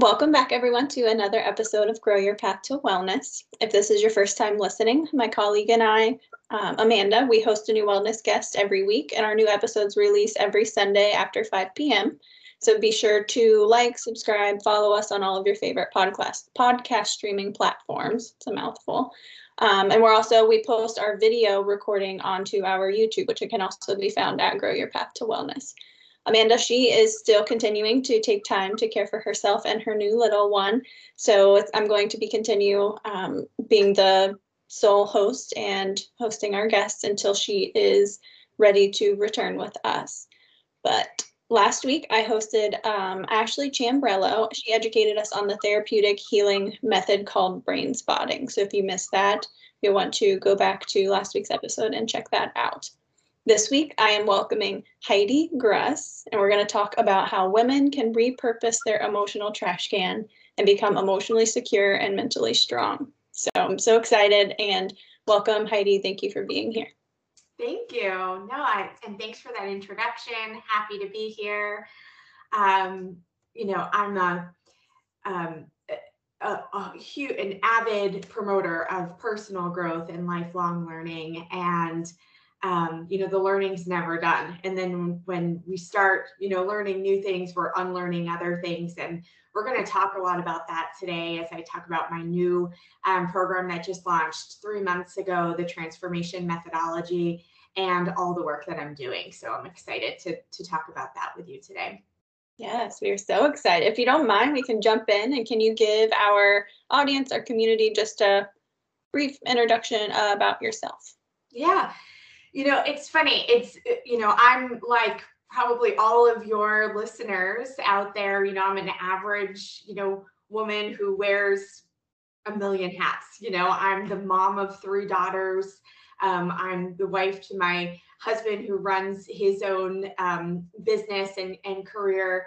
Welcome back, everyone, to another episode of Grow Your Path to Wellness. If this is your first time listening, my colleague and I, um, Amanda, we host a new wellness guest every week, and our new episodes release every Sunday after 5 p.m. So be sure to like, subscribe, follow us on all of your favorite podcast podcast streaming platforms. It's a mouthful. Um, and we're also we post our video recording onto our YouTube, which can also be found at Grow Your Path to Wellness. Amanda, she is still continuing to take time to care for herself and her new little one. So I'm going to be continue um, being the sole host and hosting our guests until she is ready to return with us. But last week I hosted um, Ashley Chambrello. She educated us on the therapeutic healing method called brain spotting. So if you missed that, you'll want to go back to last week's episode and check that out. This week, I am welcoming Heidi Gruss, and we're going to talk about how women can repurpose their emotional trash can and become emotionally secure and mentally strong. So I'm so excited and welcome, Heidi. Thank you for being here. Thank you. No, I, and thanks for that introduction. Happy to be here. Um, you know, I'm a, um, a, a huge, an avid promoter of personal growth and lifelong learning, and um, you know the learning's never done and then when we start you know learning new things we're unlearning other things and we're going to talk a lot about that today as i talk about my new um, program that just launched three months ago the transformation methodology and all the work that i'm doing so i'm excited to, to talk about that with you today Yes, we are so excited. If you don't mind, we can jump in and can you give our audience, our community, just a brief introduction about yourself? Yeah. You know, it's funny. It's, uh, you know, I'm like probably all of your listeners out there. You know, I'm an average, you know, woman who wears a million hats. You know, I'm the mom of three daughters. Um, I'm the wife to my husband who runs his own um, business and, and career.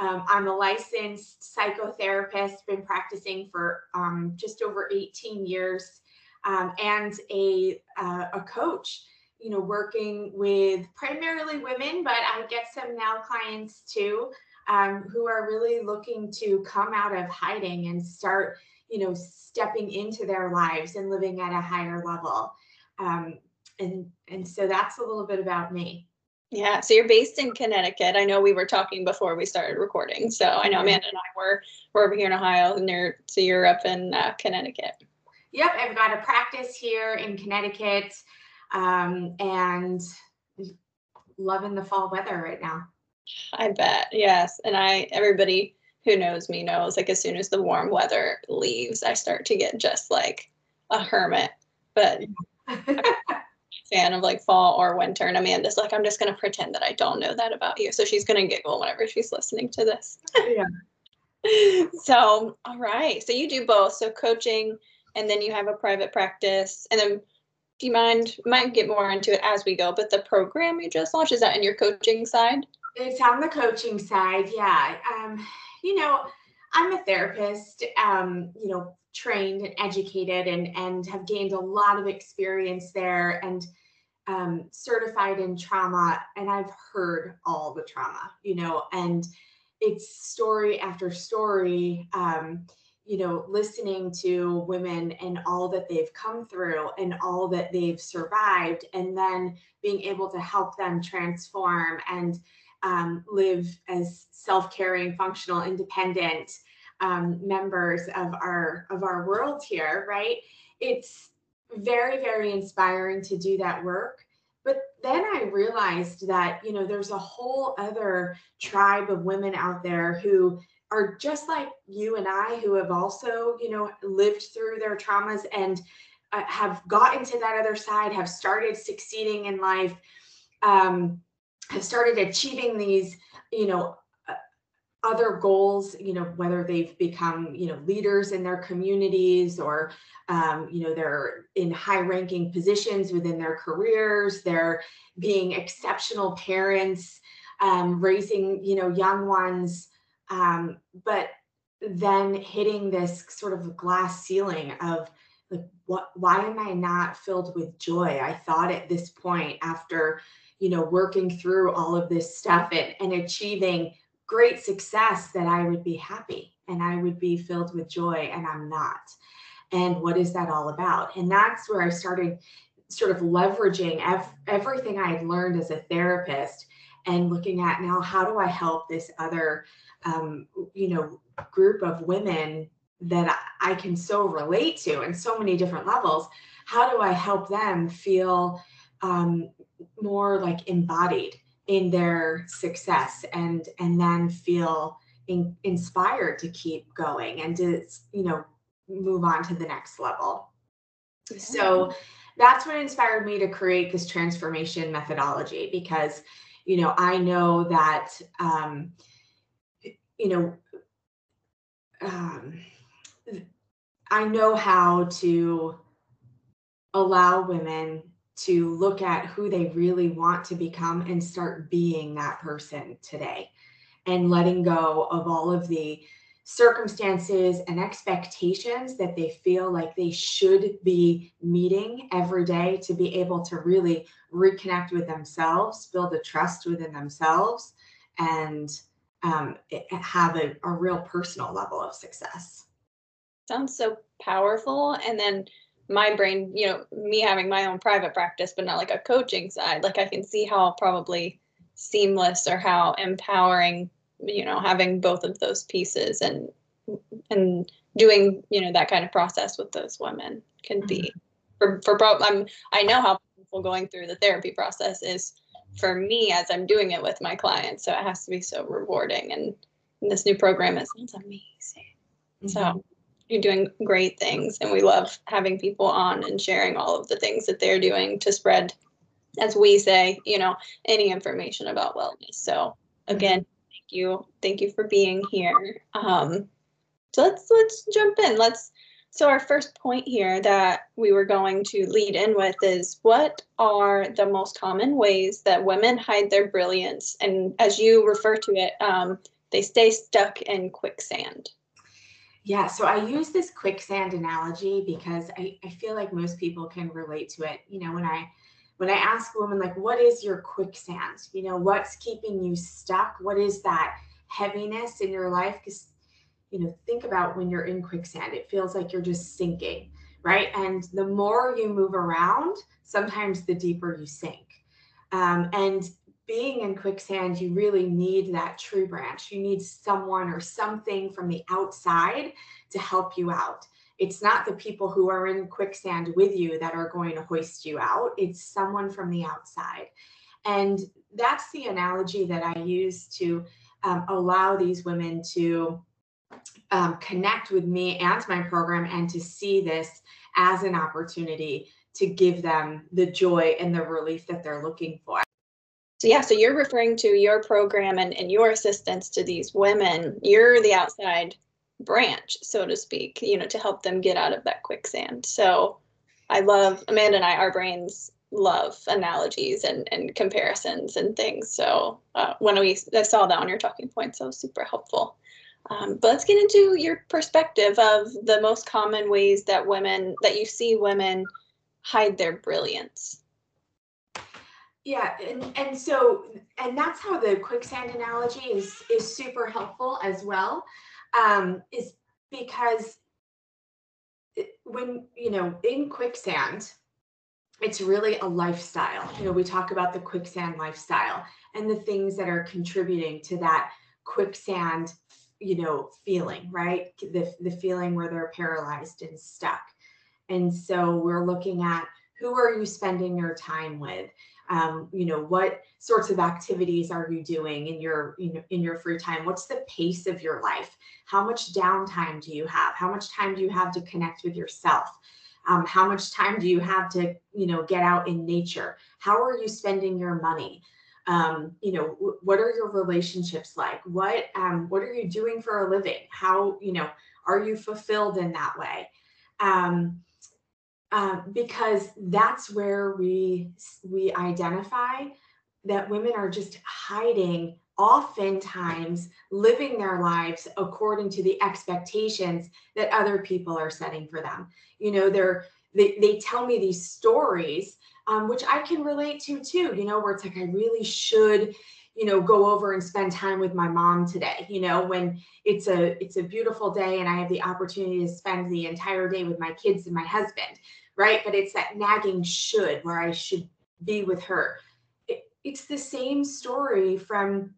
Um, I'm a licensed psychotherapist, been practicing for um, just over 18 years, um, and a, uh, a coach you know, working with primarily women, but I get some now clients too, um, who are really looking to come out of hiding and start, you know, stepping into their lives and living at a higher level. Um, and and so that's a little bit about me. Yeah, so you're based in Connecticut. I know we were talking before we started recording. So I know Amanda and I were we're over here in Ohio, and you're so you're up in uh, Connecticut. Yep, I've got a practice here in Connecticut um, and loving the fall weather right now. I bet. Yes. And I, everybody who knows me knows like as soon as the warm weather leaves, I start to get just like a hermit. But fan of like fall or winter. And Amanda's like, I'm just going to pretend that I don't know that about you. So she's going to giggle whenever she's listening to this. yeah. so, all right. So you do both. So coaching, and then you have a private practice. And then do you mind might get more into it as we go but the program you just launched is that in your coaching side? It's on the coaching side yeah. Um, you know i'm a therapist um, you know trained and educated and and have gained a lot of experience there and um, certified in trauma and i've heard all the trauma you know and it's story after story um, you know, listening to women and all that they've come through and all that they've survived, and then being able to help them transform and um, live as self-caring, functional, independent um, members of our of our world here, right? It's very, very inspiring to do that work. But then I realized that, you know, there's a whole other tribe of women out there who are just like you and I who have also, you know, lived through their traumas and uh, have gotten to that other side, have started succeeding in life, um, have started achieving these, you know, uh, other goals, you know, whether they've become, you know, leaders in their communities or, um, you know, they're in high ranking positions within their careers, they're being exceptional parents, um, raising, you know, young ones um, but then hitting this sort of glass ceiling of like what why am i not filled with joy i thought at this point after you know working through all of this stuff and, and achieving great success that i would be happy and I would be filled with joy, and I'm not. And what is that all about? And that's where I started sort of leveraging ev- everything I had learned as a therapist and looking at now how do I help this other, um, you know, group of women that I can so relate to in so many different levels. How do I help them feel um, more like embodied in their success and and then feel in, inspired to keep going and to you know move on to the next level. Yeah. So that's what inspired me to create this transformation methodology because you know i know that um, you know um, i know how to allow women to look at who they really want to become and start being that person today and letting go of all of the circumstances and expectations that they feel like they should be meeting every day to be able to really reconnect with themselves, build a trust within themselves, and um, have a, a real personal level of success. Sounds so powerful. And then my brain, you know, me having my own private practice, but not like a coaching side, like I can see how probably seamless or how empowering you know having both of those pieces and and doing you know that kind of process with those women can be mm-hmm. for for I'm I know how painful going through the therapy process is for me as I'm doing it with my clients. So it has to be so rewarding. And, and this new program it sounds amazing. Mm-hmm. So you're doing great things, and we love having people on and sharing all of the things that they're doing to spread, as we say, you know, any information about wellness. So again, you. Thank you for being here. Um, so let's let's jump in. Let's so our first point here that we were going to lead in with is what are the most common ways that women hide their brilliance? And as you refer to it, um, they stay stuck in quicksand. Yeah, so I use this quicksand analogy because I, I feel like most people can relate to it. You know, when I when I ask a woman, like, what is your quicksand? You know, what's keeping you stuck? What is that heaviness in your life? Because, you know, think about when you're in quicksand, it feels like you're just sinking, right? And the more you move around, sometimes the deeper you sink. Um, and being in quicksand, you really need that tree branch. You need someone or something from the outside to help you out it's not the people who are in quicksand with you that are going to hoist you out. It's someone from the outside. And that's the analogy that i use to um, allow these women to um, connect with me and my program and to see this as an opportunity to give them the joy and the relief that they're looking for. So yeah, so you're referring to your program and, and your assistance to these women. You're the outside branch, so to speak, you know, to help them get out of that quicksand. So I love Amanda and I, our brains love analogies and, and comparisons and things. So uh, when we I saw that on your talking points, so super helpful. Um, but let's get into your perspective of the most common ways that women that you see women hide their brilliance. Yeah, and, and so and that's how the quicksand analogy is is super helpful as well um, is because when you know in quicksand it's really a lifestyle. You know we talk about the quicksand lifestyle and the things that are contributing to that quicksand you know feeling right? The, the feeling where they're paralyzed and stuck. And so we're looking at who are you spending your time with um, you know what sorts of activities are you doing in your you know in your free time? What's the pace of your life? How much downtime do you have? How much time do you have to connect with yourself? Um, how much time do you have to you know get out in nature? How are you spending your money? Um, you know w- what are your relationships like? What um, what are you doing for a living? How you know are you fulfilled in that way um, because that's where we we identify that women are just hiding oftentimes living their lives according to the expectations that other people are setting for them. You know they're they, they tell me these stories um, which i can relate to too you know where it's like i really should you know go over and spend time with my mom today you know when it's a it's a beautiful day and i have the opportunity to spend the entire day with my kids and my husband right? But it's that nagging should where i should be with her. It, it's the same story from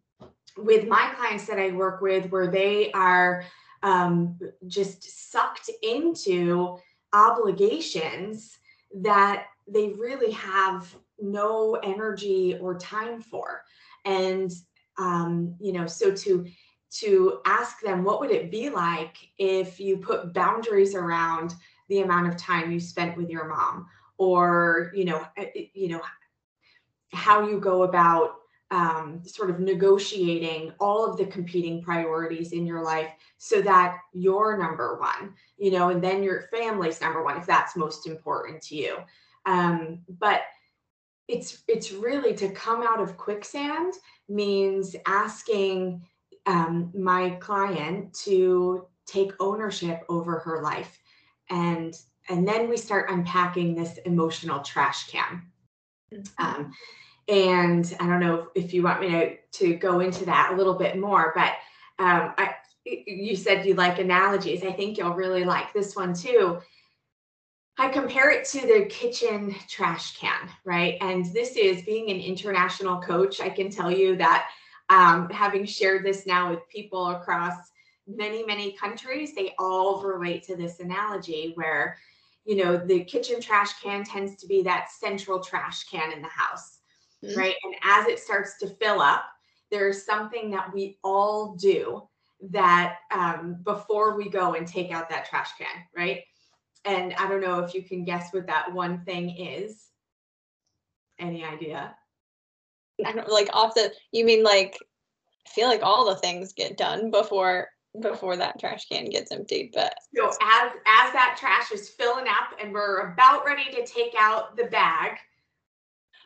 with my clients that i work with where they are um, just sucked into obligations that they really have no energy or time for and um, you know so to to ask them what would it be like if you put boundaries around the amount of time you spent with your mom? Or you know eh, eh, you know how you go about um, sort of negotiating all of the competing priorities in your life so that you're number one you know and then your family's number one if that's most important to you. Um, but it's it's really to come out of quicksand means asking um, my client to take ownership over her life. And and then we start unpacking this emotional trash can. Mm-hmm. um, and i don't know if you want me to to go into that a little bit more but um, I, you said you like analogies. I think you'll really like this one too I compare it to the kitchen trash can, right? And this is being an international coach. I can tell you that um, having shared this now with people across many, many countries, they all relate to this analogy where, you know, the kitchen trash can tends to be that central trash can in the house, mm-hmm. right? And as it starts to fill up, there's something that we all do that um, before we go and take out that trash can, right? And I don't know if you can guess what that one thing is. Any idea? I don't like off the you mean like I feel like all the things get done before before that trash can gets emptied but so as as that trash is filling up and we're about ready to take out the bag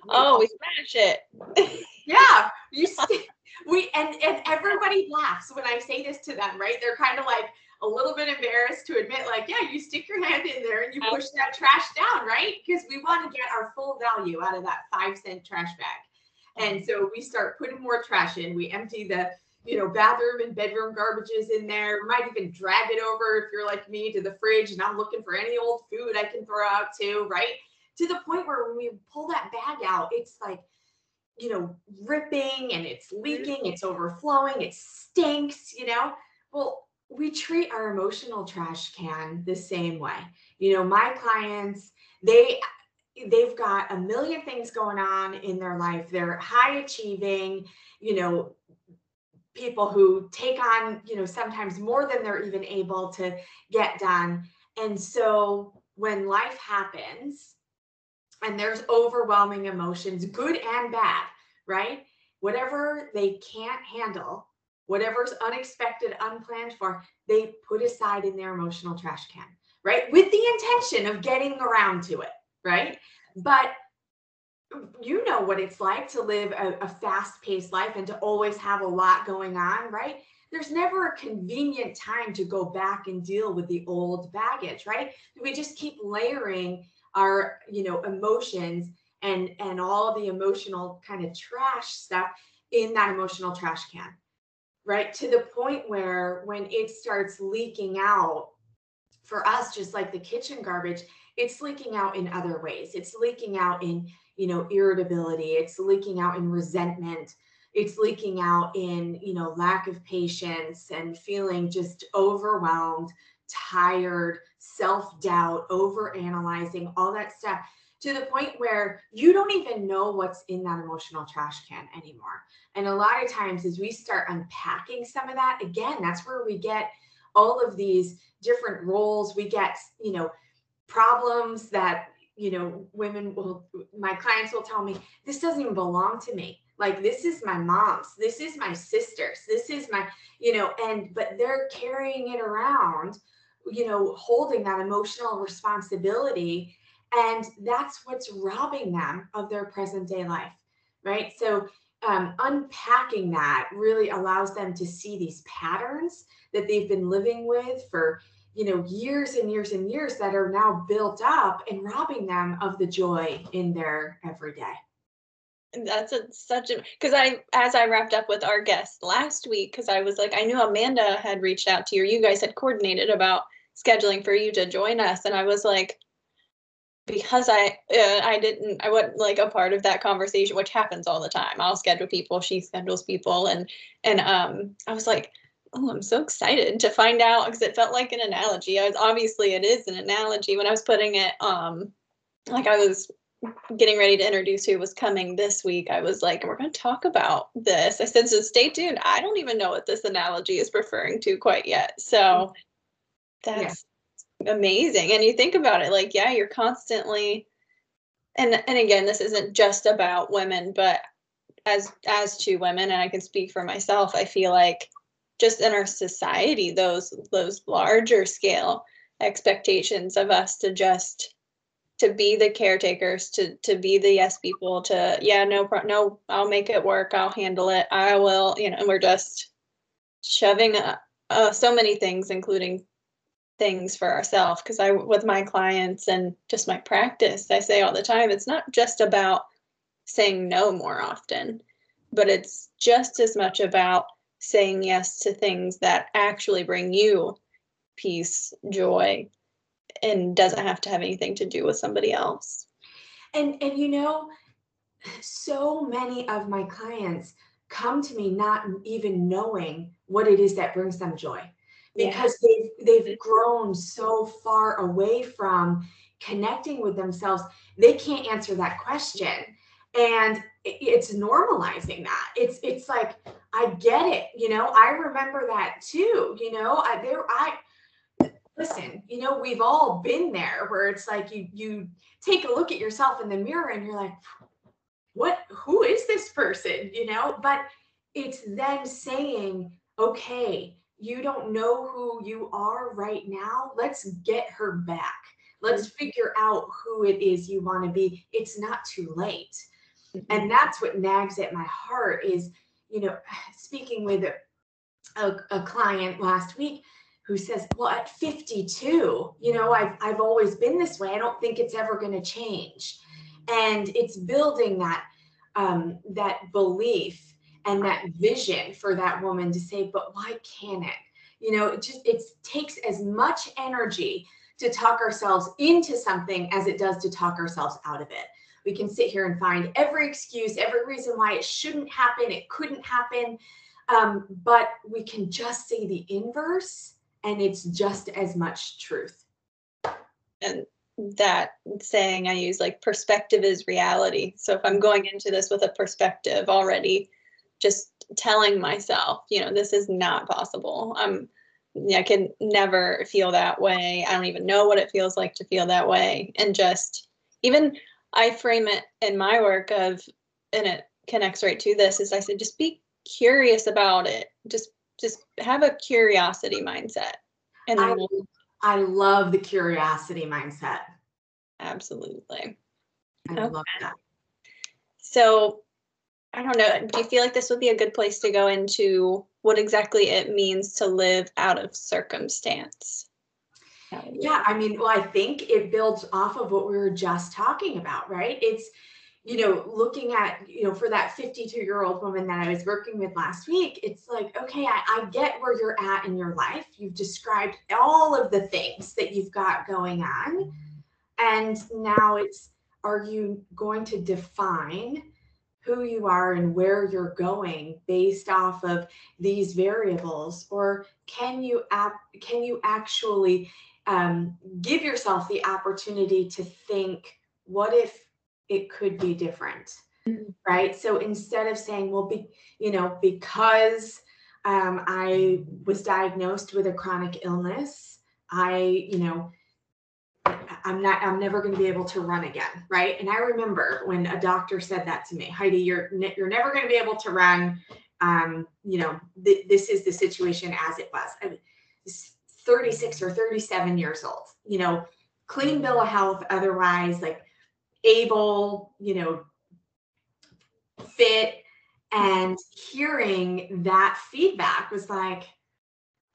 oh we smash it yeah you st- we and and everybody laughs when i say this to them right they're kind of like a little bit embarrassed to admit, like, yeah, you stick your hand in there and you push that trash down, right? Because we want to get our full value out of that five cent trash bag. And mm-hmm. so we start putting more trash in. We empty the, you know, bathroom and bedroom garbages in there. We might even drag it over if you're like me to the fridge and I'm looking for any old food I can throw out too, right? To the point where when we pull that bag out, it's like, you know, ripping and it's leaking, it's overflowing, it stinks, you know. Well, we treat our emotional trash can the same way. You know, my clients, they they've got a million things going on in their life. They're high achieving, you know, people who take on, you know, sometimes more than they're even able to get done. And so when life happens and there's overwhelming emotions, good and bad, right? Whatever they can't handle, whatever's unexpected, unplanned for, they put aside in their emotional trash can, right? With the intention of getting around to it, right? But you know what it's like to live a, a fast paced life and to always have a lot going on, right? There's never a convenient time to go back and deal with the old baggage, right? We just keep layering our, you know, emotions and and all the emotional kind of trash stuff in that emotional trash can right? To the point where when it starts leaking out, for us, just like the kitchen garbage, it's leaking out in other ways. It's leaking out in, you know, irritability, it's leaking out in resentment, it's leaking out in, you know, lack of patience and feeling just overwhelmed, tired, self doubt, over analyzing, all that stuff to the point where you don't even know what's in that emotional trash can anymore. And a lot of times, as we start unpacking some of that, again, that's where we get all of these different roles. We get, you know, problems that, you know, women will, my clients will tell me, this doesn't even belong to me. Like, this is my mom's, this is my sister's, this is my, you know, and, but they're carrying it around, you know, holding that emotional responsibility and that's what's robbing them of their present day life, right? So, um, unpacking that really allows them to see these patterns that they've been living with for you know years and years and years that are now built up and robbing them of the joy in their everyday And That's a, such a because I as I wrapped up with our guest last week because I was like I knew Amanda had reached out to you. Or you guys had coordinated about scheduling for you to join us, and I was like, because I uh, I didn't I wasn't like a part of that conversation, which happens all the time. I'll schedule people, she schedules people, and and um I was like, oh, I'm so excited to find out because it felt like an analogy. I was obviously it is an analogy when I was putting it um like I was getting ready to introduce who was coming this week, I was like, we're going to talk about this. I said, so stay tuned. I don't even know what this analogy is referring to quite yet. So that's. Amazing. And you think about it like, yeah, you're constantly, and, and again, this isn't just about women, but as, as to women, and I can speak for myself, I feel like just in our society, those, those larger scale expectations of us to just to be the caretakers to to be the yes people to yeah no no i'll make it work i'll handle it i will you know and we're just shoving uh, uh, so many things including things for ourselves because i with my clients and just my practice i say all the time it's not just about saying no more often but it's just as much about saying yes to things that actually bring you peace joy and doesn't have to have anything to do with somebody else. And and you know, so many of my clients come to me not even knowing what it is that brings them joy because yeah. they've they've grown so far away from connecting with themselves they can't answer that question and it's normalizing that it's it's like i get it you know i remember that too you know I, there i listen, you know, we've all been there where it's like you you take a look at yourself in the mirror and you're like, what who is this person? You know, but it's then saying, okay, you don't know who you are right now. Let's get her back. Let's mm-hmm. figure out who it is you want to be. It's not too late. Mm-hmm. And that's what nags at my heart is, you know, speaking with a, a, a client last week, who says, "Well, at 52, you know, I've I've always been this way. I don't think it's ever going to change." And it's building that um, that belief and that vision for that woman to say, "But why can't it?" You know, it just it takes as much energy to talk ourselves into something as it does to talk ourselves out of it. We can sit here and find every excuse, every reason why it shouldn't happen, it couldn't happen. Um, but we can just say the inverse and it's just as much truth. And that saying I use like perspective is reality. So if I'm going into this with a perspective already, just telling myself, you know, this is not possible. I'm I can never feel that way. I don't even know what it feels like to feel that way. And just even I frame it in my work of and it connects right to this is I said just be curious about it. Just just have a curiosity mindset. And I, I love the curiosity mindset. Absolutely. I okay. love that. So I don't know. Do you feel like this would be a good place to go into what exactly it means to live out of circumstance? Yeah, I mean, well, I think it builds off of what we were just talking about, right? It's you know, looking at, you know, for that 52 year old woman that I was working with last week, it's like, okay, I, I, get where you're at in your life. You've described all of the things that you've got going on. And now it's, are you going to define who you are and where you're going based off of these variables? Or can you, ap- can you actually um, give yourself the opportunity to think, what if it could be different mm-hmm. right so instead of saying well be you know because um, i was diagnosed with a chronic illness i you know i'm not i'm never going to be able to run again right and i remember when a doctor said that to me heidi you're you're never going to be able to run um, you know th- this is the situation as it was I was 36 or 37 years old you know clean bill of health otherwise like able, you know, fit. And hearing that feedback was like,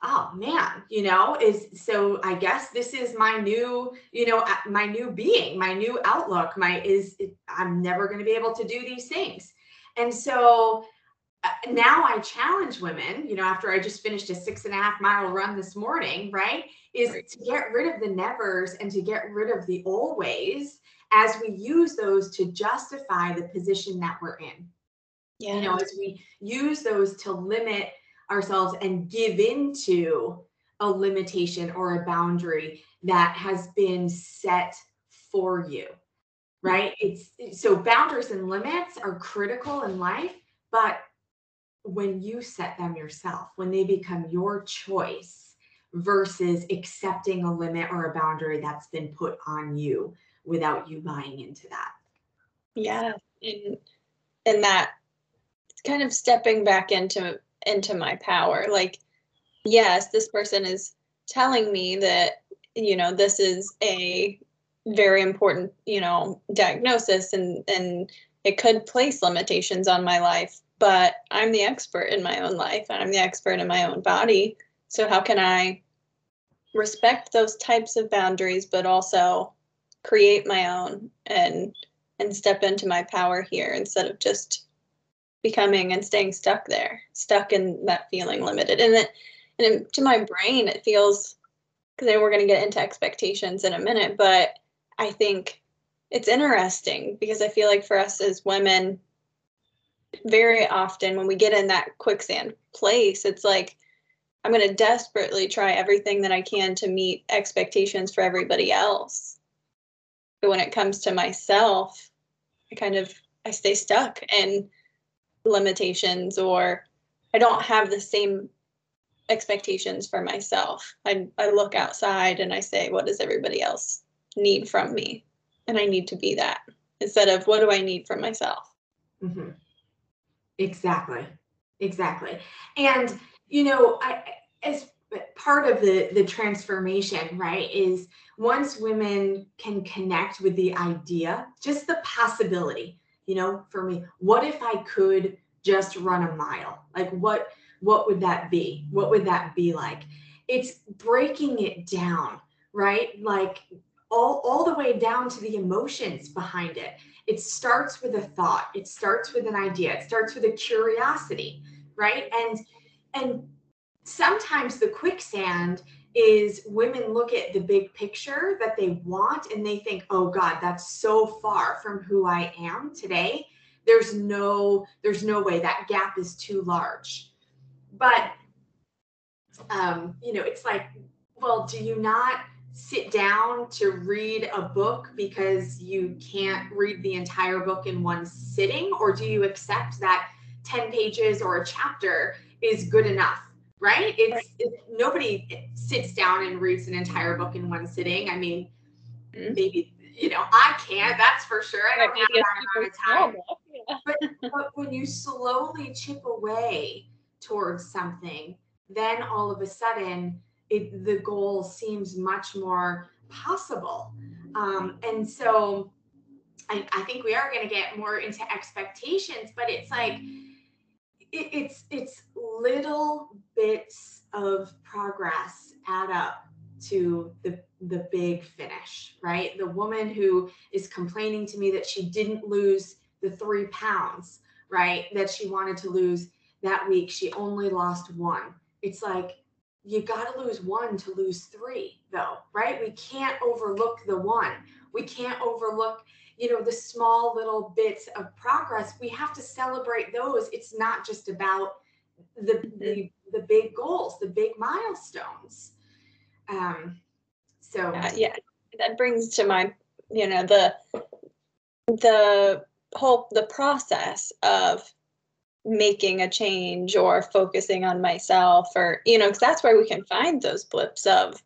oh man you know is so i guess this is my new you know my new being my new outlook my is i'm never going to be able to do these things and so uh, now i challenge women you know after i just finished a six and a half mile run this morning right is right. to get rid of the nevers and to get rid of the always as we use those to justify the position that we're in yeah. you know as we use those to limit ourselves and give into a limitation or a boundary that has been set for you right? It's so boundaries and limits are critical in life but when you set them yourself when they become your choice versus accepting a limit or a boundary that's been put on you without you buying into that. Yeah and and that kind of stepping back into into my power. Like yes this person is telling me that you know this is a very important you know diagnosis and and it could place limitations on my life but i'm the expert in my own life and i'm the expert in my own body. So how can i respect those types of boundaries but also create my own and and step into my power here instead of just becoming and staying stuck there, stuck in that feeling limited. And it, and to my brain, it feels because then we're going to get into expectations in a minute, but I think it's interesting because I feel like for us as women, very often when we get in that quicksand place, it's like I'm going to desperately try everything that I can to meet expectations for everybody else. But when it comes to myself, I kind of I stay stuck and limitations or I don't have the same expectations for myself. I, I look outside and I say, what does everybody else need from me? And I need to be that instead of what do I need from myself? Mm-hmm. Exactly. Exactly. And, you know, I, as part of the, the transformation, right, is once women can connect with the idea, just the possibility you know for me what if i could just run a mile? Like what what would that be? What would that be like? It's breaking it down right? Like all all the way down to the emotions behind it. It starts with a thought. It starts with an idea. It starts with a curiosity right? And and sometimes the quicksand is women look at the big picture that they want and they think, oh God, that's so far from who I am today. There's no, there's no way that gap is too large. But um, you know, it's like, well, do you not sit down to read a book because you can't read the entire book in one sitting? Or do you accept that 10 pages or a chapter is good enough? Right? It's, right. it's nobody sits down and reads an entire book in one sitting. I mean, mm-hmm. maybe you know I can't. That's for sure. I don't have that amount of time. Yeah. but, but when you slowly chip away towards something, then all of a sudden it, the goal seems much more possible. Um, and so I, I think we are going to get more into expectations, but it's like it, it's it's little bits of progress add up to the the big finish right? The woman who is complaining to me that she didn't lose the three pounds right? That she wanted to lose that week she only lost one. It's like you got to lose one to lose three though right? We can't overlook the one. We can't overlook you know the small little bits of progress. We have to celebrate those. It's not just about the the, the big goals the big milestones. Um so uh, yeah that brings to my you know the the whole the process of making a change or focusing on myself or you know because that's where we can find those blips of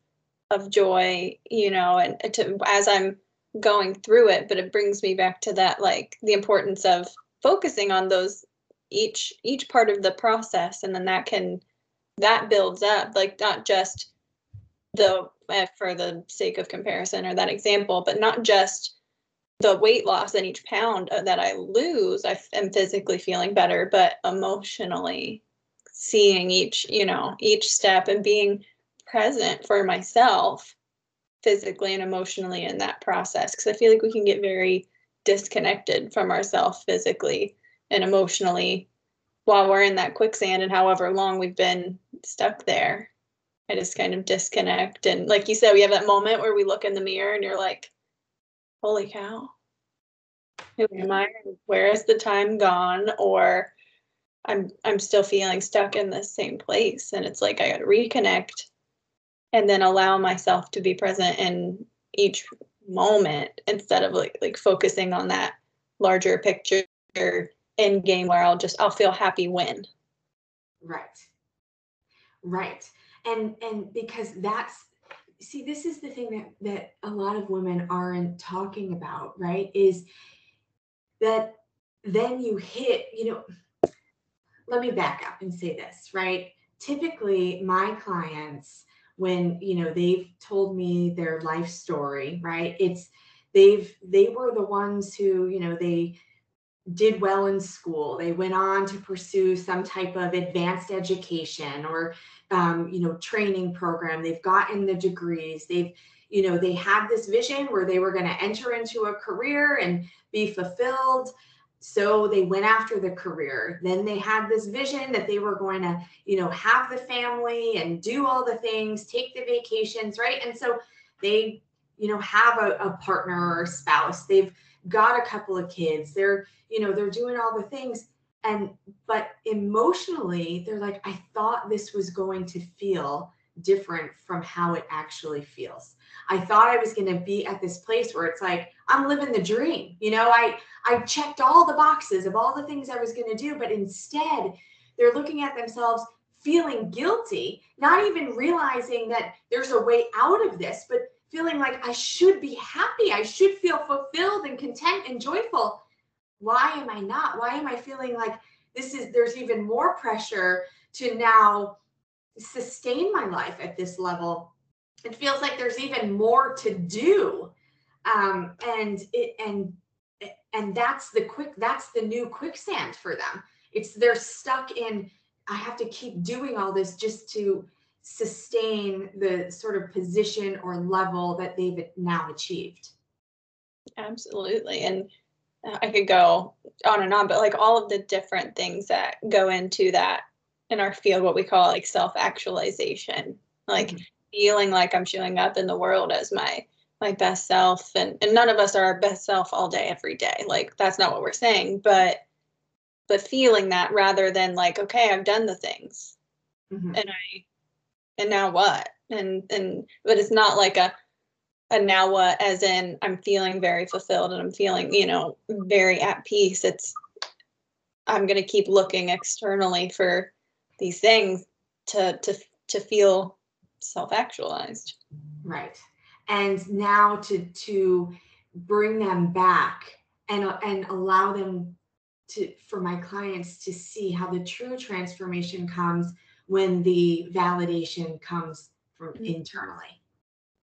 of joy you know and to as i'm going through it but it brings me back to that like the importance of focusing on those each each part of the process and then that can that builds up like not just the uh, for the sake of comparison or that example but not just the weight loss in each pound uh, that i lose i am physically feeling better but emotionally seeing each, you know, each step and being present for myself physically and emotionally in that process because I feel like we can get very disconnected from ourselves physically and emotionally while we're in that quicksand and however long we've been stuck there. I just kind of disconnect. And like you said, we have that moment where we look in the mirror and you're like, holy cow, who am I? Where has the time gone? Or I'm I'm still feeling stuck in the same place. And it's like I gotta reconnect and then allow myself to be present in each moment instead of like like focusing on that larger picture end game where I'll just I'll feel happy when. Right. Right. And and because that's see this is the thing that that a lot of women aren't talking about, right? Is that then you hit, you know, let me back up and say this, right? Typically my clients when, you know, they've told me their life story, right? It's they've they were the ones who, you know, they did well in school. They went on to pursue some type of advanced education or, um, you know, training program. They've gotten the degrees. They've, you know, they had this vision where they were going to enter into a career and be fulfilled. So they went after the career. Then they had this vision that they were going to, you know, have the family and do all the things, take the vacations, right? And so they, you know, have a, a partner or a spouse. They've got a couple of kids. They're you know they're doing all the things. And but emotionally they're like i thought this was going to feel different from how it actually feels. I thought i was going to be at this place where it's like i'm living the dream you know? I i checked all the boxes of all the things i was going to do but instead they're looking at themselves feeling guilty not even realizing that there's a way out of this but feeling like I should be happy. I should feel fulfilled and content and joyful. Why am I not? Why am I feeling like this is there's even more pressure to now sustain my life at this level? It feels like there's even more to do. Um, and it and and that's the quick that's the new quicksand for them. It's they're stuck in I have to keep doing all this just to sustain the sort of position or level that they've now achieved. Absolutely. And uh, I could go on and on, but like all of the different things that go into that in our field, what we call like self actualization, like mm-hmm. feeling like I'm showing up in the world as my my best self and, and none of us are our best self all day every day like that's not what we're saying but but feeling that rather than like okay i've done the things mm-hmm. and i and now what? And and but it's not like a a now what as in i'm feeling very fulfilled and i'm feeling you know very at peace. It's i'm going to keep looking externally for these things to to to feel self-actualized. Right. And now to to bring them back and and allow them to for my clients to see how the true transformation comes when the validation comes from mm-hmm. internally.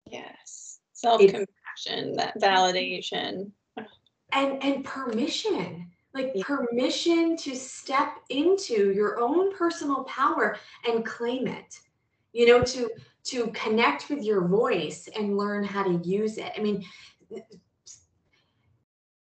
Yes. Self-compassion, that validation. And and permission. Like yeah. permission to step into your own personal power and claim it. You know, to to connect with your voice and learn how to use it. I mean,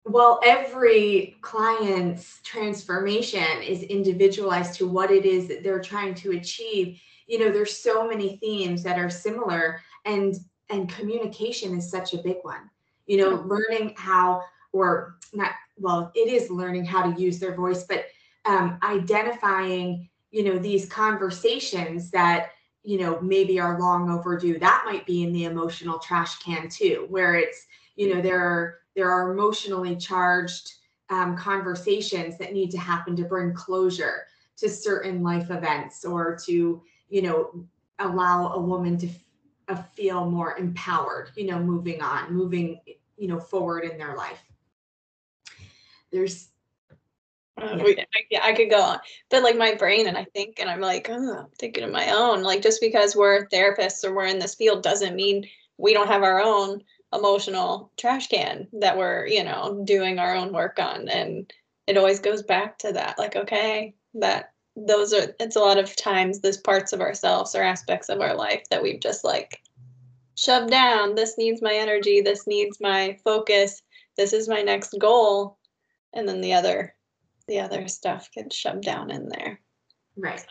well every client's transformation is individualized to what it is that they're trying to achieve. You know there's so many themes that are similar and and communication is such a big one. You know learning how or not well it is learning how to use their voice but um, identifying you know these conversations that you know maybe are long overdue. That might be in the emotional trash can too where it's you know there are there are emotionally charged um, conversations that need to happen to bring closure to certain life events or to you know allow a woman to uh, feel more empowered you know moving on moving you know forward in their life there's uh, yeah. I, yeah, I could go on, but like my brain and I think, and I'm like, oh, I'm thinking of my own. Like just because we're therapists or we're in this field doesn't mean we don't have our own emotional trash can that we're you know doing our own work on. And it always goes back to that like okay that those are it's a lot of times those parts of ourselves or aspects of our life that we've just like shoved down. This needs my energy. This needs my focus. This is my next goal. And then the other the other stuff gets shoved down in there. Right.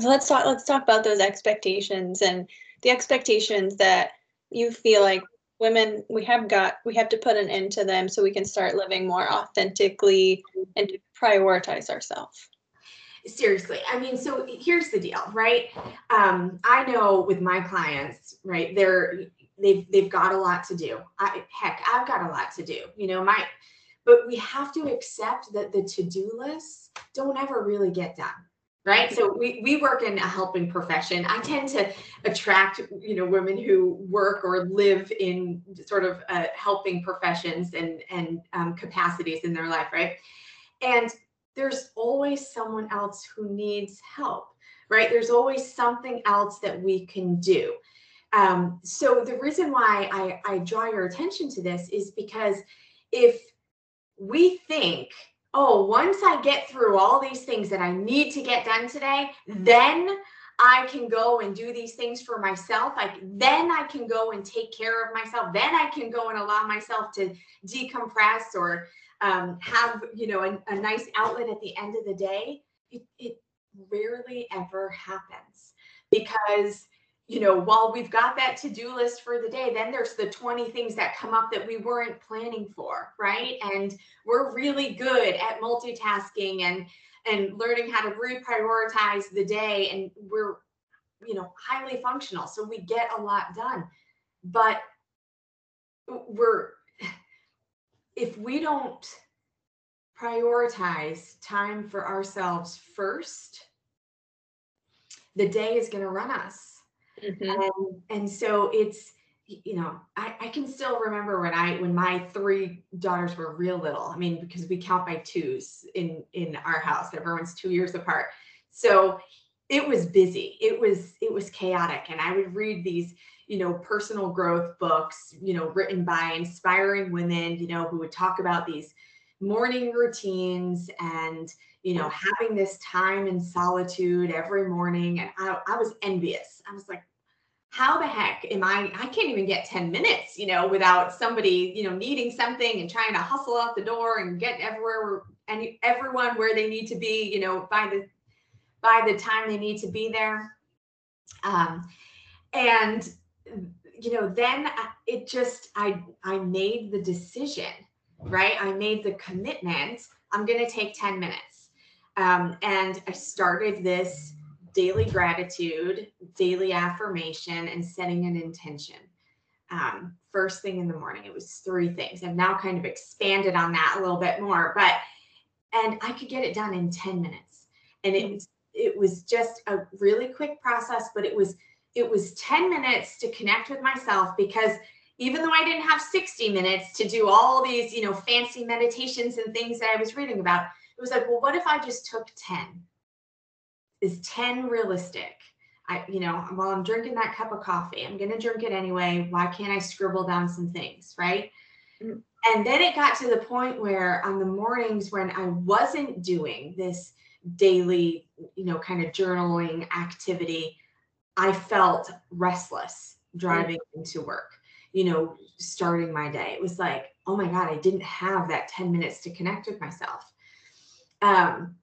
So let's talk let's talk about those expectations and the expectations that you feel like women we have got we have to put an end to them so we can start living more authentically and prioritize ourselves. Seriously. I mean so here's the deal right? Um, i know with my clients right they're they've they've got a lot to do. I, heck i've got a lot to do you know my but we have to accept that the to-do lists don't ever really get done right? So we, we work in a helping profession. I tend to attract you know women who work or live in sort of uh, helping professions and and um, capacities in their life right? And there's always someone else who needs help right? There's always something else that we can do. Um, so the reason why I, I draw your attention to this is because if we think oh, once I get through all these things that I need to get done today, then I can go and do these things for myself. I then I can go and take care of myself. Then I can go and allow myself to decompress or um, have you know a, a, nice outlet at the end of the day. It, it rarely ever happens because you know, while we've got that to-do list for the day, then there's the 20 things that come up that we weren't planning for, right? And we're really good at multitasking and and learning how to reprioritize the day and we're you know, highly functional. So we get a lot done. But we're if we don't prioritize time for ourselves first, the day is going to run us Mm-hmm. And, and so it's, you know, I, I can still remember when I when my three daughters were real little. I mean, because we count by twos in in our house. Everyone's two years apart. So it was busy. It was it was chaotic. And I would read these, you know, personal growth books, you know, written by inspiring women, you know, who would talk about these morning routines and you know having this time in solitude every morning and I, I was envious i was like how the heck am I? I can't even get 10 minutes, you know, without somebody, you know, needing something and trying to hustle out the door and get everywhere and everyone where they need to be, you know, by the by the time they need to be there. Um, and you know, then it just I I made the decision, right? I made the commitment. I'm going to take 10 minutes. Um, and I started this daily gratitude, daily affirmation, and setting an intention. Um, first thing in the morning, it was three things. I've now kind of expanded on that a little bit more, but and I could get it done in 10 minutes. And it was it was just a really quick process, but it was it was 10 minutes to connect with myself because even though I didn't have 60 minutes to do all these, you know, fancy meditations and things that I was reading about, it was like, well, what if I just took 10? Is 10 realistic? I, you know, while I'm drinking that cup of coffee, I'm going to drink it anyway. Why can't I scribble down some things? Right. Mm-hmm. And then it got to the point where on the mornings when I wasn't doing this daily, you know, kind of journaling activity, I felt restless driving mm-hmm. into work, you know, starting my day. It was like, oh my God, I didn't have that 10 minutes to connect with myself. Um,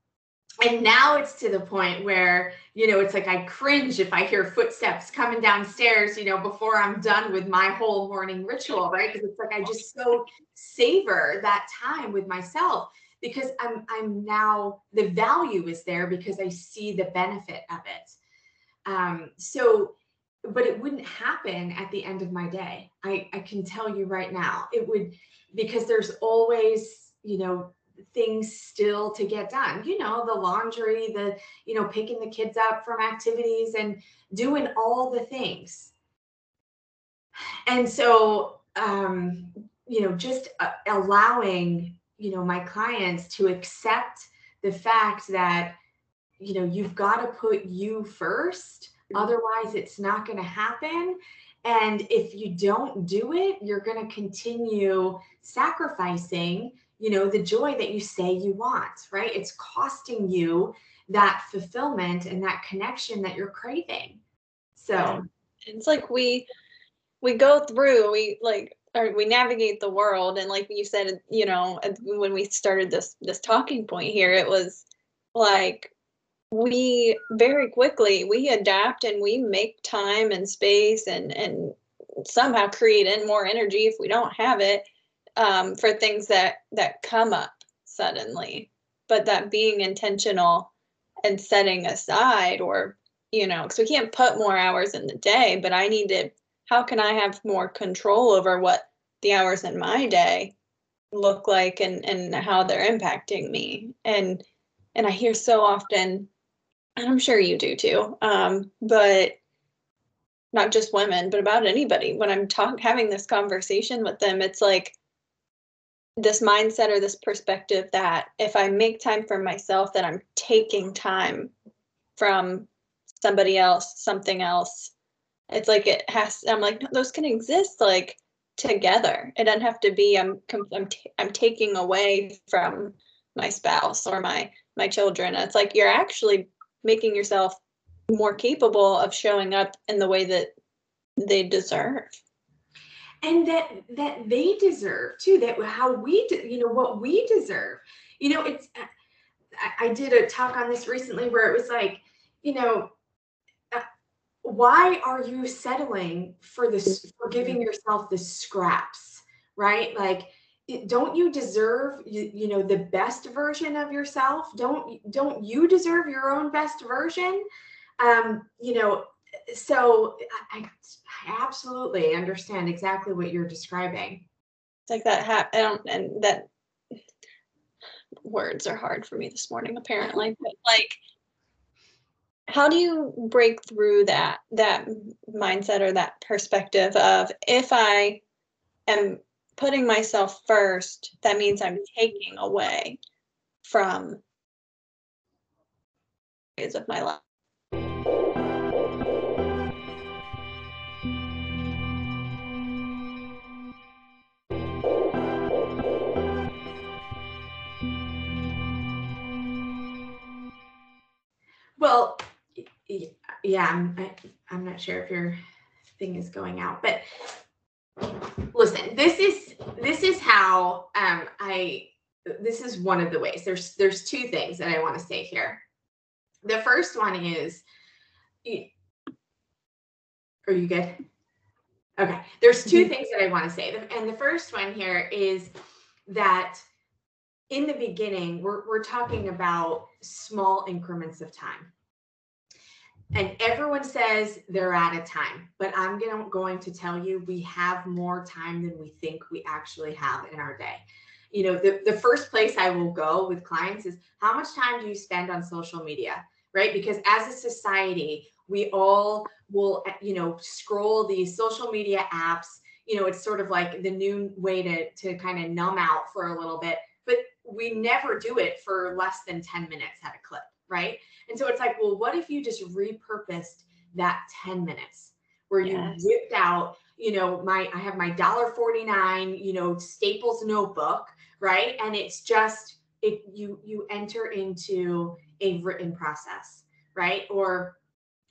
and now it's to the point where you know it's like i cringe if i hear footsteps coming downstairs you know before i'm done with my whole morning ritual right? Because it's like i just so savor that time with myself because i'm i'm now the value is there because i see the benefit of it. Um so but it wouldn't happen at the end of my day. I i can tell you right now it would because there's always you know things still to get done. You know the laundry the you know picking the kids up from activities and doing all the things. And so um you know just uh, allowing you know my clients to accept the fact that you know you've got to put you first mm-hmm. otherwise it's not going to happen. And if you don't do it you're going to continue sacrificing you know the joy that you say you want right? It's costing you that fulfillment and that connection that you're craving. So it's like we we go through we like or we navigate the world and like you said you know when we started this this talking point here it was like we very quickly we adapt and we make time and space and and somehow create in more energy if we don't have it um, for things that that come up suddenly. But that being intentional and setting aside or you know because we can't put more hours in the day but i need to how can i have more control over what the hours in my day look like and and how they're impacting me? And and i hear so often and i'm sure you do too um, but not just women but about anybody. When i'm talking having this conversation with them it's like this mindset or this perspective that if i make time for myself that i'm taking time from somebody else something else. It's like it has i'm like those can exist like together. It doesn't have to be i'm i'm, t- I'm taking away from my spouse or my my children. It's like you're actually making yourself more capable of showing up in the way that they deserve and that that they deserve too that how we de- you know what we deserve. You know it's I, I did a talk on this recently where it was like you know uh, why are you settling for this for giving yourself the scraps right? Like don't you deserve you, you know the best version of yourself? Don't don't you deserve your own best version? Um you know so I, I absolutely understand exactly what you're describing. It's like that hap- I don't and that words are hard for me this morning apparently but like how do you break through that that mindset or that perspective of if i am putting myself first that means i'm taking away from areas of my life well yeah i'm I, i'm not sure if your thing is going out but listen this is this is how um i this is one of the ways. There's there's two things that i want to say here. The first one is are you good? Okay there's 2 mm-hmm. things that i want to say. And the first one here is that in the beginning we're, we're talking about small increments of time and everyone says they're out of time but i'm gonna, going to tell you we have more time than we think we actually have in our day. You know the, the first place i will go with clients is how much time do you spend on social media right? Because as a society we all will you know scroll these social media apps. You know it's sort of like the new way to to kind of numb out for a little bit but we never do it for less than 10 minutes at a clip right and so it's like, well, what if you just repurposed that 10 minutes where you yes. whipped out, you know, my, I have my dollar 49, you know, Staples notebook, right? And it's just, it, you, you enter into a written process, right? Or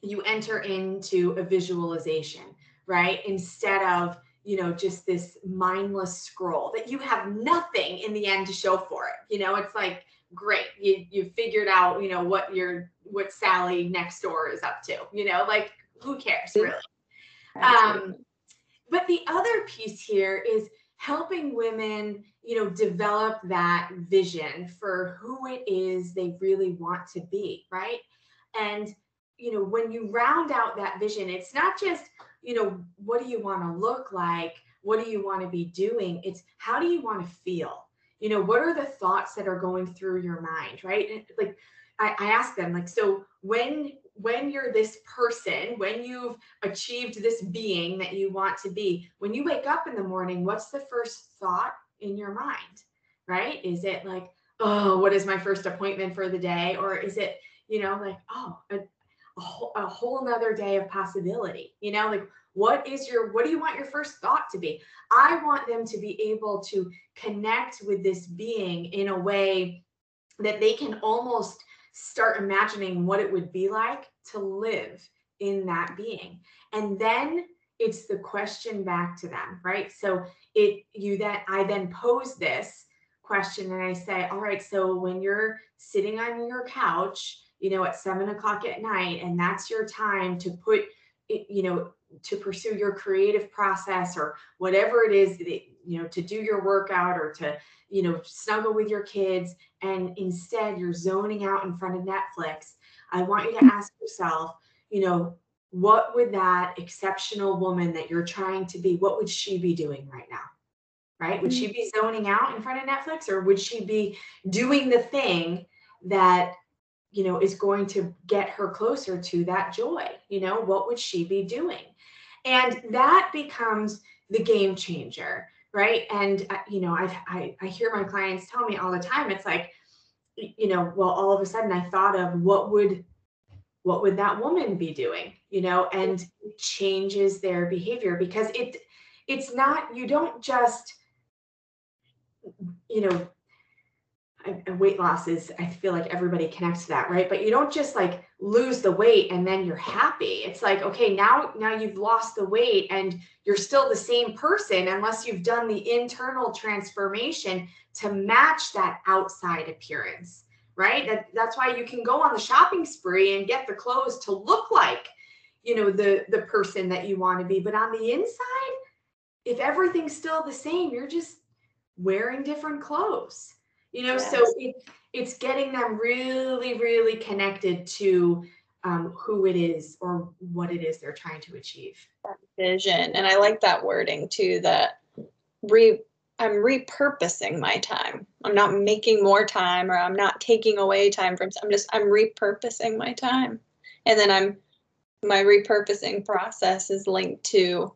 you enter into a visualization, right? Instead of, you know, just this mindless scroll that you have nothing in the end to show for it. You know, it's like, great you you figured out you know what your what sally next door is up to you know like who cares really? Um but the other piece here is helping women you know develop that vision for who it is they really want to be right? And you know when you round out that vision it's not just you know what do you want to look like? What do you want to be doing? It's how do you want to feel you know what are the thoughts that are going through your mind right? And like I, I ask them like so when when you're this person when you've achieved this being that you want to be when you wake up in the morning what's the first thought in your mind? Right? Is it like oh what is my first appointment for the day? Or is it you know like oh a, a whole, a whole nother day of possibility you know like what is your what do you want your first thought to be i want them to be able to connect with this being in a way that they can almost start imagining what it would be like to live in that being. And then it's the question back to them, right? So it you that I then pose this question and I say, all right, so when you're sitting on your couch, you know, at seven o'clock at night, and that's your time to put, you know, to pursue your creative process or whatever it is that, you know, to do your workout or to, you know, snuggle with your kids, and instead you're zoning out in front of Netflix. I want you to ask yourself, you know, what would that exceptional woman that you're trying to be, what would she be doing right now? Right? Would she mm-hmm. be zoning out in front of Netflix or would she be doing the thing that you know is going to get her closer to that joy you know what would she be doing? And that becomes the game changer right? And uh, you know I've, i i hear my clients tell me all the time it's like you know well all of a sudden i thought of what would what would that woman be doing you know and changes their behavior because it it's not you don't just you know and weight loss is i feel like everybody connects to that right? But you don't just like lose the weight and then you're happy. It's like okay now now you've lost the weight and you're still the same person unless you've done the internal transformation to match that outside appearance right? That that's why you can go on the shopping spree and get the clothes to look like you know the the person that you want to be. But on the inside if everything's still the same you're just wearing different clothes you know yes. so it, it's getting them really really connected to um, who it is or what it is they're trying to achieve. That vision and i like that wording too that re i'm repurposing my time. I'm not making more time or i'm not taking away time from i'm just i'm repurposing my time. And then i'm my repurposing process is linked to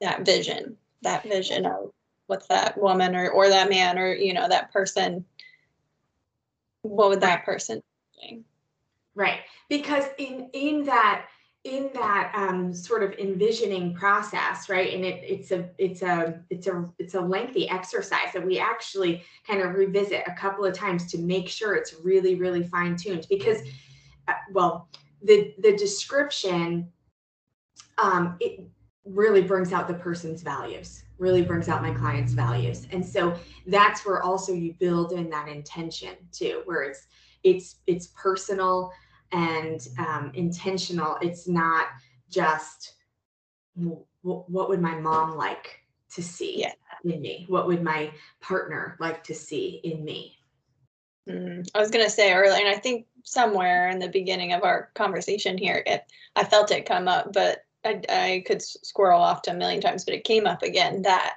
that vision that vision of what that woman or or that man or you know that person what would that person doing? Right. Because in in that in that um, sort of envisioning process, right? And it, it's a it's a it's a it's a lengthy exercise that we actually kind of revisit a couple of times to make sure it's really really fine tuned. Because, uh, well, the the description um, it really brings out the person's values really brings out my clients values. And so that's where also you build in that intention too where it's it's it's personal and um, intentional. It's not just what would my mom like to see yeah. in me? What would my partner like to see in me? Mm, i was going to say earlier and i think somewhere in the beginning of our conversation here it i felt it come up but I, I could squirrel off to a million times, but it came up again that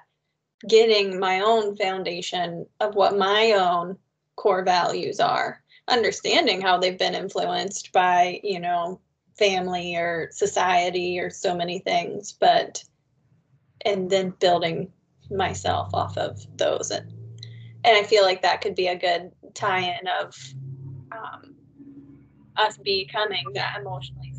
getting my own foundation of what my own core values are, understanding how they've been influenced by, you know, family or society or so many things, but and then building myself off of those. And and I feel like that could be a good tie-in of um, us becoming that emotionally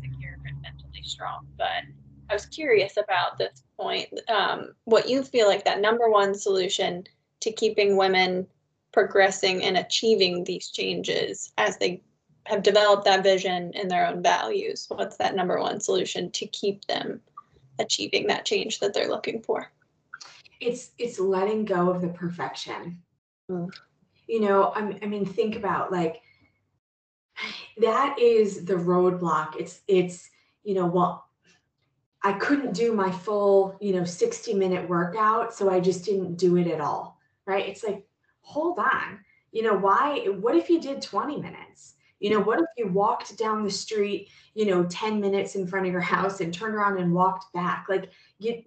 strong. But I was curious about this point, um, what you feel like that number one solution to keeping women progressing and achieving these changes as they have developed that vision and their own values. What's that number one solution to keep them achieving that change that they're looking for? It's it's letting go of the perfection. Mm. You know, I'm, I mean, think about like that is the roadblock. It's it's you know, well, I couldn't do my full, you know, 60 minute workout. So I just didn't do it at all. Right. It's like, hold on. You know, why? What if you did 20 minutes? You know, what if you walked down the street, you know, 10 minutes in front of your house and turned around and walked back? Like, you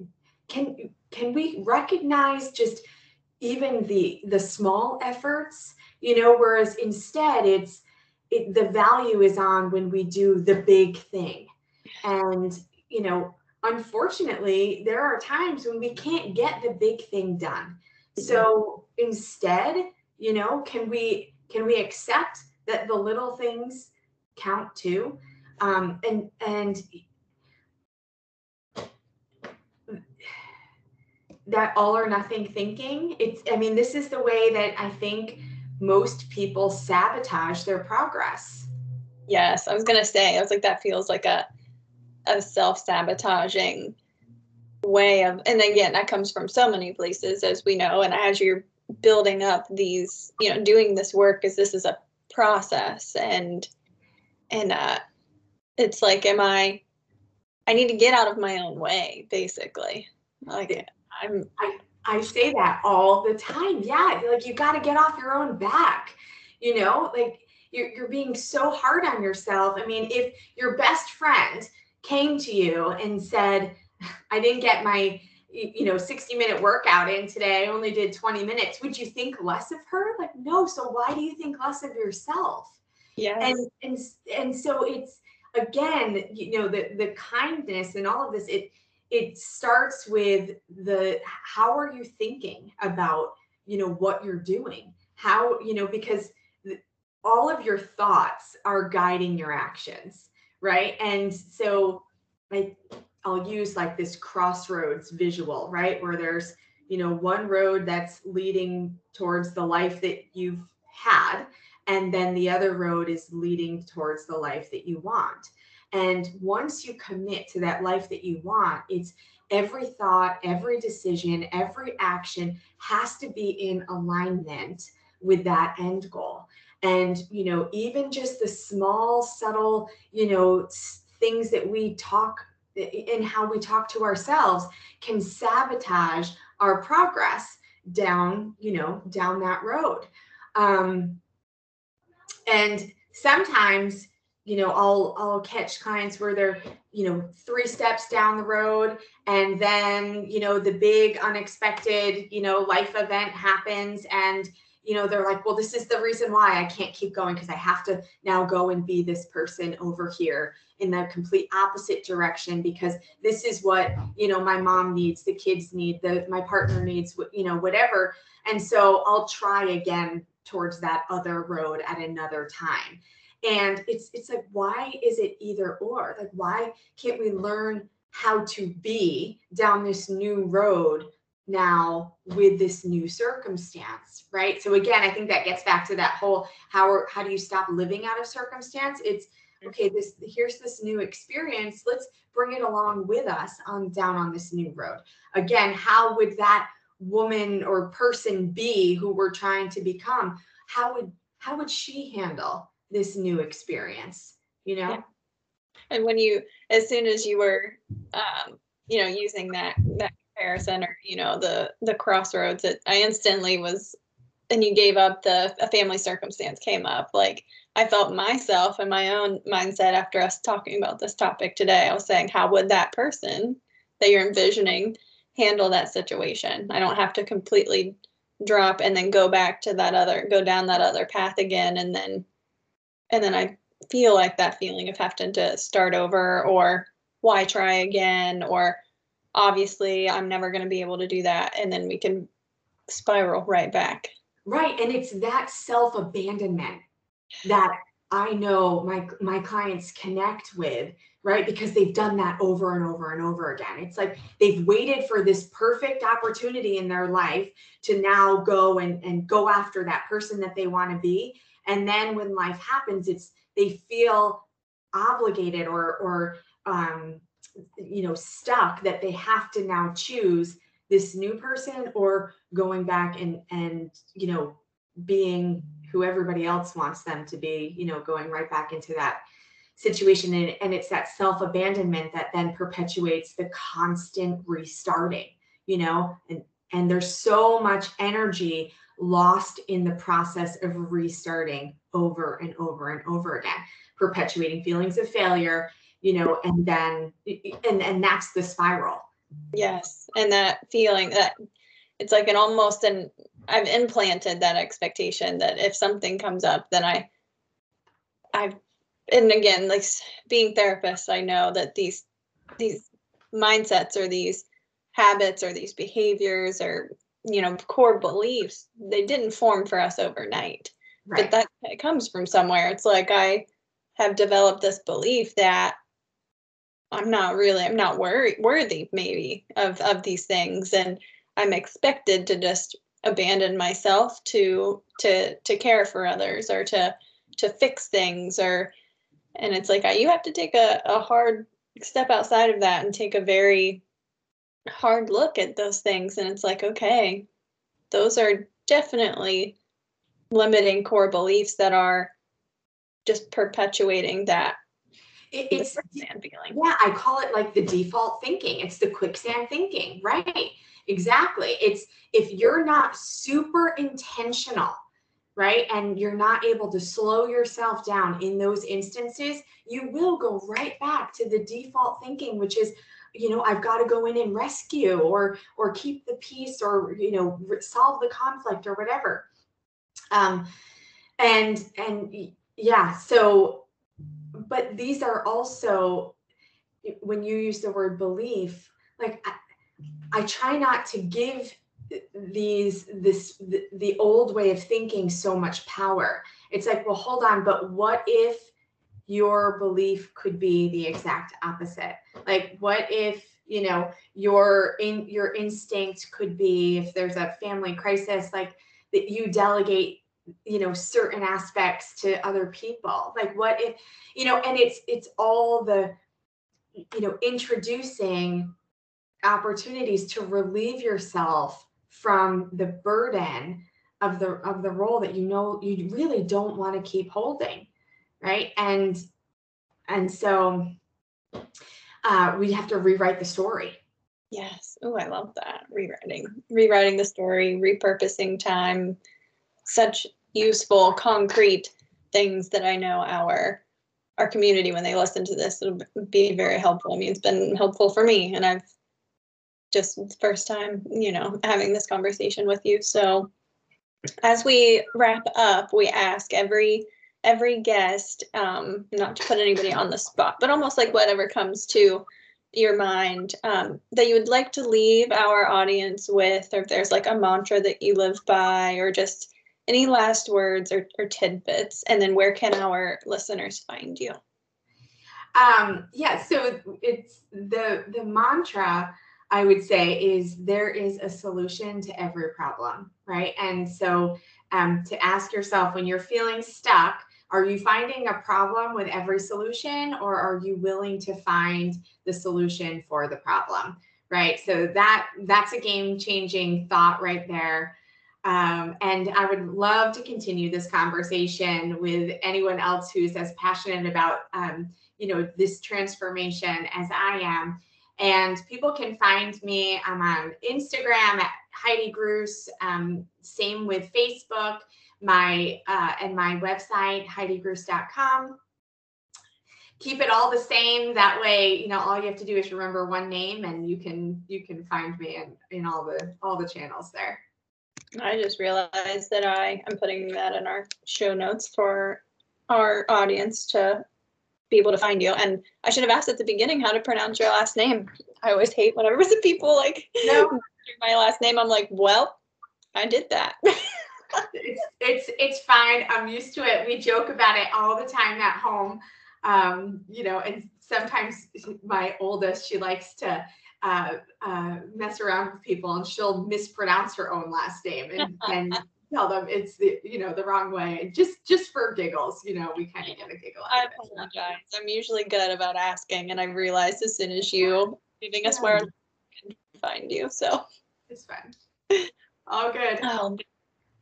can can we recognize just even the the small efforts, you know, whereas instead it's it, the value is on when we do the big thing. And you know, unfortunately, there are times when we can't get the big thing done. So instead, you know, can we can we accept that the little things count too? Um, and and that all or nothing thinking. It's I mean, this is the way that I think most people sabotage their progress Yes, I was gonna say, I was like, that feels like a a self-sabotaging way of and again that comes from so many places as we know and as you're building up these you know doing this work as this is a process and and uh it's like am i i need to get out of my own way basically. Like i'm I, I say that all the time. Yeah like you got to get off your own back you know? Like you're, you're being so hard on yourself. I mean if your best friend came to you and said i didn't get my you know 60 minute workout in today. I only did 20 minutes. Would you think less of her? Like no. So why do you think less of yourself? Yeah and and and so it's again you know the the kindness and all of this it it starts with the how are you thinking about you know what you're doing? How you know because all of your thoughts are guiding your actions right and so like I'll use like this crossroads visual, right? Where there's, you know, one road that's leading towards the life that you've had, and then the other road is leading towards the life that you want. And once you commit to that life that you want, it's every thought, every decision, every action has to be in alignment with that end goal. And, you know, even just the small, subtle, you know, things that we talk in how we talk to ourselves can sabotage our progress down you know down that road. Um and sometimes you know i'll i'll catch clients where they're you know three steps down the road and then you know the big unexpected you know life event happens and you know they're like well this is the reason why i can't keep going because i have to now go and be this person over here in the complete opposite direction because this is what you know my mom needs the kids need the my partner needs you know whatever. And so i'll try again towards that other road at another time. And it's it's like why is it either or? Like why can't we learn how to be down this new road now with this new circumstance right? So again i think that gets back to that whole how are, how do you stop living out of circumstance? It's okay this here's this new experience. Let's bring it along with us on down on this new road. Again how would that woman or person be who we're trying to become? How would how would she handle this new experience you know? Yeah. and when you as soon as you were um you know using that that comparison or you know the the crossroads it i instantly was and you gave up the a family circumstance came up. Like i felt myself and my own mindset after us talking about this topic today. I was saying how would that person that you're envisioning handle that situation? I don't have to completely drop and then go back to that other go down that other path again and then and then i feel like that feeling of having to start over or why try again or obviously i'm never going to be able to do that and then we can spiral right back Right. And it's that self abandonment that I know my my clients connect with, right? Because they've done that over and over and over again. It's like they've waited for this perfect opportunity in their life to now go and, and go after that person that they want to be. And then when life happens, it's they feel obligated or or um you know stuck that they have to now choose this new person or going back and and you know being who everybody else wants them to be you know going right back into that situation. And, and it's that self abandonment that then perpetuates the constant restarting you know? And and there's so much energy lost in the process of restarting over and over and over again perpetuating feelings of failure you know and then and and that's the spiral. Yes, and that feeling that it's like an almost an I've implanted that expectation that if something comes up, then I I've and again, like being therapists, I know that these these mindsets or these habits or these behaviors or you know core beliefs they didn't form for us overnight. Right. but that it comes from somewhere. It's like i have developed this belief that I'm not really I'm not worthy maybe of of these things and I'm expected to just abandon myself to to to care for others or to to fix things or And it's like, you have to take a, a hard step outside of that and take a very hard look at those things. And it's like, okay, those are definitely limiting core beliefs that are just perpetuating that It, it's quicksand feeling. yeah, I call it like the default thinking. It's the quicksand thinking, right? Exactly. It's if you're not super intentional, right, and you're not able to slow yourself down in those instances, you will go right back to the default thinking, which is, you know, I've got to go in and rescue or or keep the peace or you know solve the conflict or whatever. Um, and and yeah, so but these are also when you use the word belief like I, I try not to give these this the, the old way of thinking so much power. It's like well hold on but what if your belief could be the exact opposite? Like what if you know your in your instinct could be if there's a family crisis like that you delegate you know certain aspects to other people like what if you know and it's it's all the you know introducing opportunities to relieve yourself from the burden of the of the role that you know you really don't want to keep holding right and and so uh, we have to rewrite the story Yes. Oh, I love that. Rewriting, rewriting the story, repurposing time, such useful, concrete things that I know our our community when they listen to this it'll be very helpful. I mean, it's been helpful for me, and I've just first time, you know, having this conversation with you. So, as we wrap up, we ask every every guest, um, not to put anybody on the spot, but almost like whatever comes to your mind um, that you would like to leave our audience with, or if there's like a mantra that you live by, or just any last words or, or tidbits, and then where can our listeners find you? um yeah so it's the the mantra i would say is there is a solution to every problem right? And so um to ask yourself when you're feeling stuck are you finding a problem with every solution or are you willing to find the solution for the problem right? So that that's a game changing thought right there um, and i would love to continue this conversation with anyone else who's as passionate about um, you know this transformation as i am. And people can find me i'm on instagram at Heidi Gruss um, same with facebook my uh, and my website heidigruss.com keep it all the same. That way you know all you have to do is remember one name and you can you can find me in in all the all the channels there I just realized that I am putting that in our show notes for our audience to be able to find you. And I should have asked at the beginning how to pronounce your last name. I always hate whenever the people like No. my last name. I'm like, well, I did that. it's it's it's fine i'm used to it we joke about it all the time at home um you know and sometimes my oldest she likes to uh, uh, mess around with people and she'll mispronounce her own last name and, and tell them it's the you know the wrong way just just for giggles you know we kind of get a giggle I out of it apologize. I'm usually good about asking, and I realized as soon as you leaving us where I can find you. So, it's fine all good oh,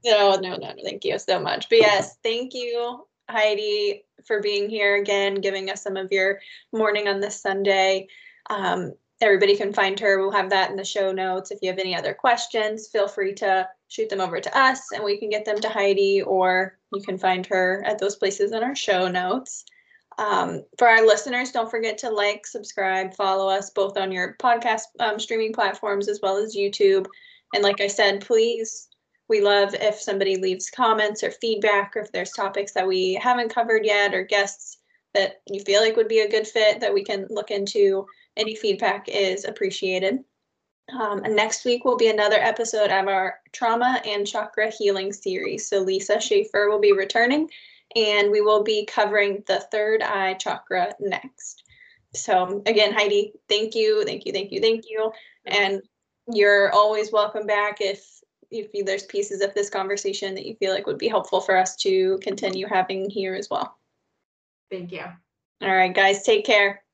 no, no, no, thank you so much. But yes, thank you, Heidi, for being here again, giving us some of your morning on this Sunday. Um, everybody can find her. We'll have that in the show notes. If you have any other questions, feel free to shoot them over to us and we can get them to Heidi, or you can find her at those places in our show notes. Um, for our listeners, don't forget to like, subscribe, follow us both on your podcast um, streaming platforms as well as YouTube. And like I said, please, we love if somebody leaves comments or feedback, or if there's topics that we haven't covered yet, or guests that you feel like would be a good fit that we can look into. Any feedback is appreciated. Um, and next week will be another episode of our trauma and chakra healing series. So Lisa Schaefer will be returning, and we will be covering the third eye chakra next. So again, Heidi, thank you, thank you, thank you, thank you, and you're always welcome back if if there's pieces of this conversation that you feel like would be helpful for us to continue having here as well. thank you All right, guys, take care.